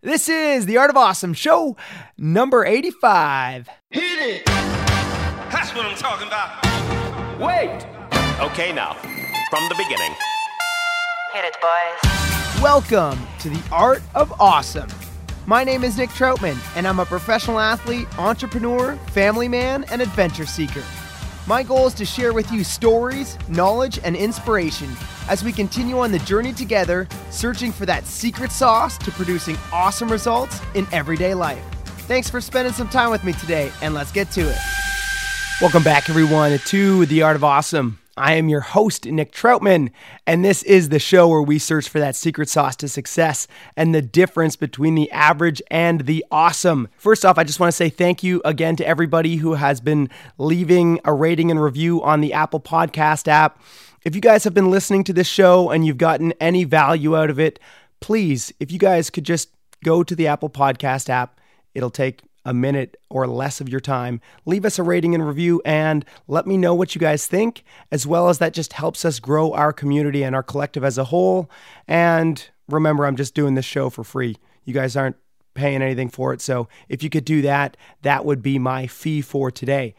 This is the Art of Awesome show number 85. Hit it! That's what I'm talking about. Wait! Okay, now, from the beginning. Hit it, boys. Welcome to the Art of Awesome. My name is Nick Troutman, and I'm a professional athlete, entrepreneur, family man, and adventure seeker. My goal is to share with you stories, knowledge, and inspiration as we continue on the journey together, searching for that secret sauce to producing awesome results in everyday life. Thanks for spending some time with me today, and let's get to it. Welcome back, everyone, to The Art of Awesome. I am your host, Nick Troutman, and this is the show where we search for that secret sauce to success and the difference between the average and the awesome. First off, I just want to say thank you again to everybody who has been leaving a rating and review on the Apple Podcast app. If you guys have been listening to this show and you've gotten any value out of it, please, if you guys could just go to the Apple Podcast app, it'll take a minute or less of your time. Leave us a rating and review and let me know what you guys think, as well as that just helps us grow our community and our collective as a whole. And remember, I'm just doing this show for free. You guys aren't paying anything for it. So if you could do that, that would be my fee for today.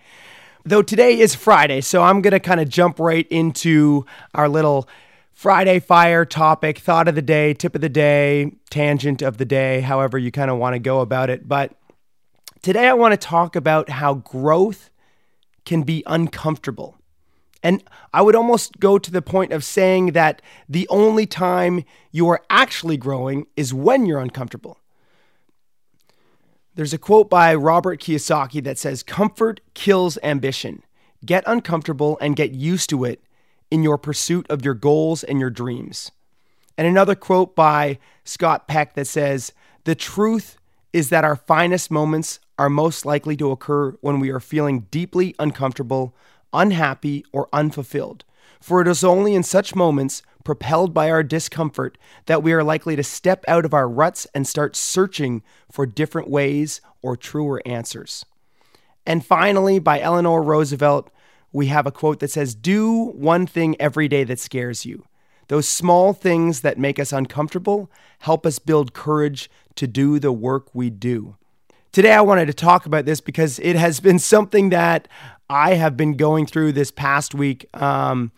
Though today is Friday, so I'm going to kind of jump right into our little Friday fire topic, thought of the day, tip of the day, tangent of the day, however you kind of want to go about it. But Today, I want to talk about how growth can be uncomfortable. And I would almost go to the point of saying that the only time you are actually growing is when you're uncomfortable. There's a quote by Robert Kiyosaki that says, Comfort kills ambition. Get uncomfortable and get used to it in your pursuit of your goals and your dreams. And another quote by Scott Peck that says, The truth is that our finest moments are most likely to occur when we are feeling deeply uncomfortable, unhappy, or unfulfilled. For it is only in such moments, propelled by our discomfort, that we are likely to step out of our ruts and start searching for different ways or truer answers. And finally, by Eleanor Roosevelt, we have a quote that says, Do one thing every day that scares you. Those small things that make us uncomfortable help us build courage to do the work we do. Today, I wanted to talk about this because it has been something that I have been going through this past week. Um,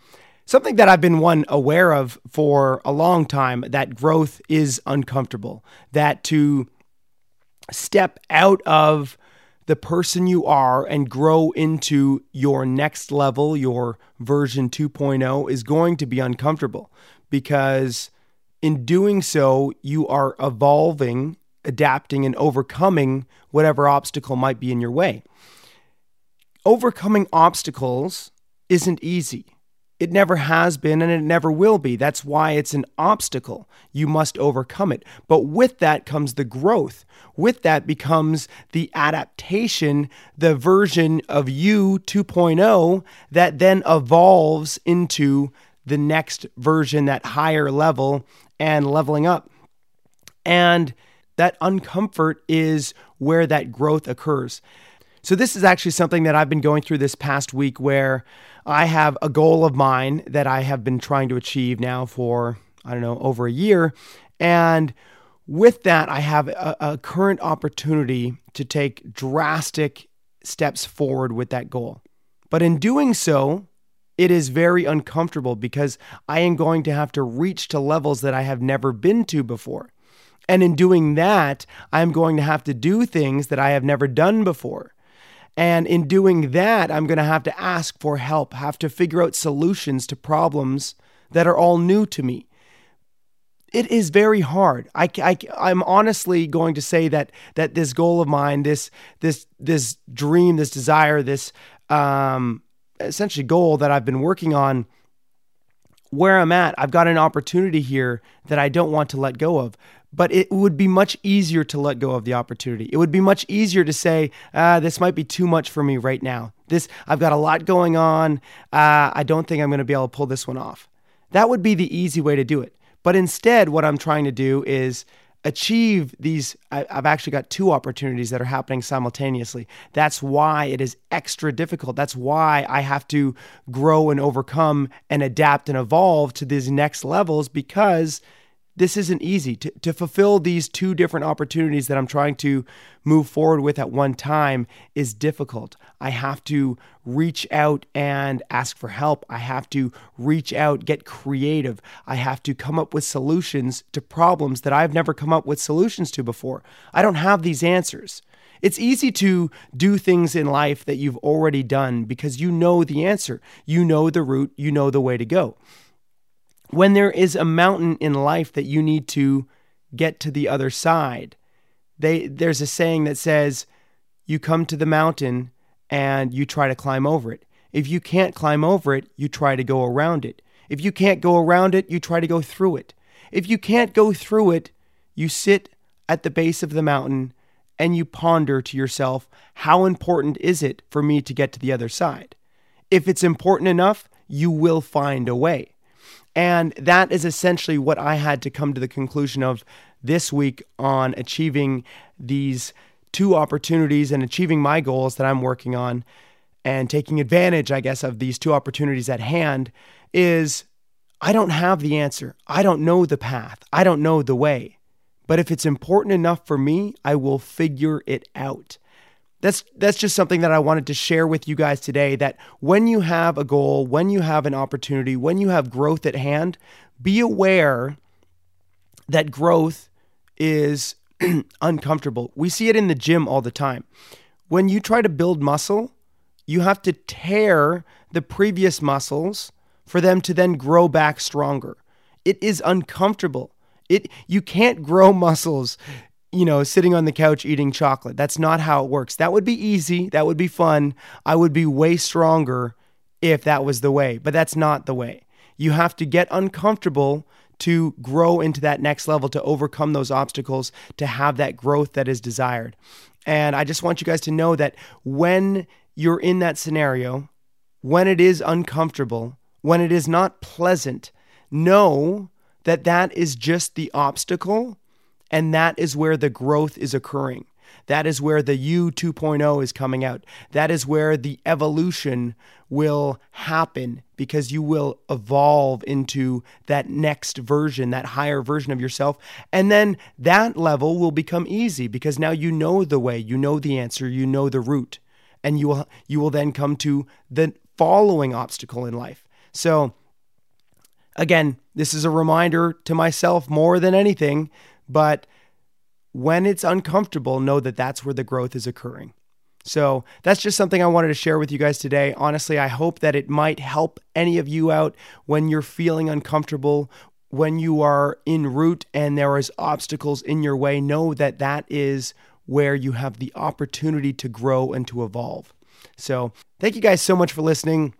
something that I've been one aware of for a long time that growth is uncomfortable, that to step out of the person you are and grow into your next level, your version 2.0, is going to be uncomfortable because in doing so, you are evolving adapting and overcoming whatever obstacle might be in your way. Overcoming obstacles isn't easy. It never has been and it never will be. That's why it's an obstacle. You must overcome it. But with that comes the growth. With that becomes the adaptation, the version of you 2.0 that then evolves into the next version, that higher level and leveling up. And that uncomfort is where that growth occurs. So, this is actually something that I've been going through this past week where I have a goal of mine that I have been trying to achieve now for, I don't know, over a year. And with that, I have a, a current opportunity to take drastic steps forward with that goal. But in doing so, It is very uncomfortable because I am going to have to reach to levels that I have never been to before. And in doing that, I'm going to have to do things that I have never done before. And in doing that, I'm going to have to ask for help, have to figure out solutions to problems that are all new to me. It is very hard. I, I, I'm honestly going to say that that this goal of mine, this this this dream, this desire, this um, essentially goal that I've been working on, where I'm at, I've got an opportunity here that I don't want to let go of but it would be much easier to let go of the opportunity. It would be much easier to say, ah, this might be too much for me right now. This, I've got a lot going on. Uh, I don't think I'm going to be able to pull this one off. That would be the easy way to do it. But instead, what I'm trying to do is achieve these. I, I've actually got two opportunities that are happening simultaneously. That's why it is extra difficult. That's why I have to grow and overcome and adapt and evolve to these next levels because this isn't easy to, to fulfill these two different opportunities that I'm trying to move forward with at one time is difficult. I have to reach out and ask for help. I have to reach out, get creative. I have to come up with solutions to problems that I've never come up with solutions to before. I don't have these answers. It's easy to do things in life that you've already done because you know the answer. You know the route, you know the way to go when there is a mountain in life that you need to get to the other side. They, there's a saying that says, you come to the mountain and you try to climb over it. If you can't climb over it, you try to go around it. If you can't go around it, you try to go through it. If you can't go through it, you sit at the base of the mountain and you ponder to yourself, how important is it for me to get to the other side? If it's important enough, you will find a way. And that is essentially what I had to come to the conclusion of this week on achieving these two opportunities and achieving my goals that I'm working on and taking advantage, I guess, of these two opportunities at hand is I don't have the answer. I don't know the path. I don't know the way. But if it's important enough for me, I will figure it out that's that's just something that I wanted to share with you guys today that when you have a goal, when you have an opportunity, when you have growth at hand, be aware that growth is uncomfortable. We see it in the gym all the time. When you try to build muscle, you have to tear the previous muscles for them to then grow back stronger. It is uncomfortable. It you can't grow muscles you know, sitting on the couch eating chocolate. That's not how it works. That would be easy. That would be fun. I would be way stronger if that was the way, but that's not the way. You have to get uncomfortable to grow into that next level, to overcome those obstacles, to have that growth that is desired. And I just want you guys to know that when you're in that scenario, when it is uncomfortable, when it is not pleasant, know that that is just the obstacle and that is where the growth is occurring. That is where the U 2.0 is coming out. That is where the evolution will happen because you will evolve into that next version, that higher version of yourself. And then that level will become easy because now you know the way, you know the answer, you know the route. And you will you will then come to the following obstacle in life. So again, this is a reminder to myself more than anything but when it's uncomfortable, know that that's where the growth is occurring. So that's just something I wanted to share with you guys today. Honestly, I hope that it might help any of you out when you're feeling uncomfortable, when you are en route and there is obstacles in your way. Know that that is where you have the opportunity to grow and to evolve. So thank you guys so much for listening.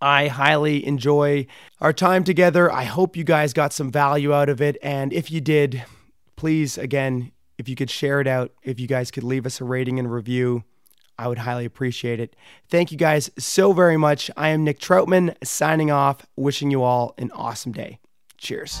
I highly enjoy our time together. I hope you guys got some value out of it. And if you did, please, again, if you could share it out, if you guys could leave us a rating and review, I would highly appreciate it. Thank you guys so very much. I am Nick Troutman signing off, wishing you all an awesome day. Cheers.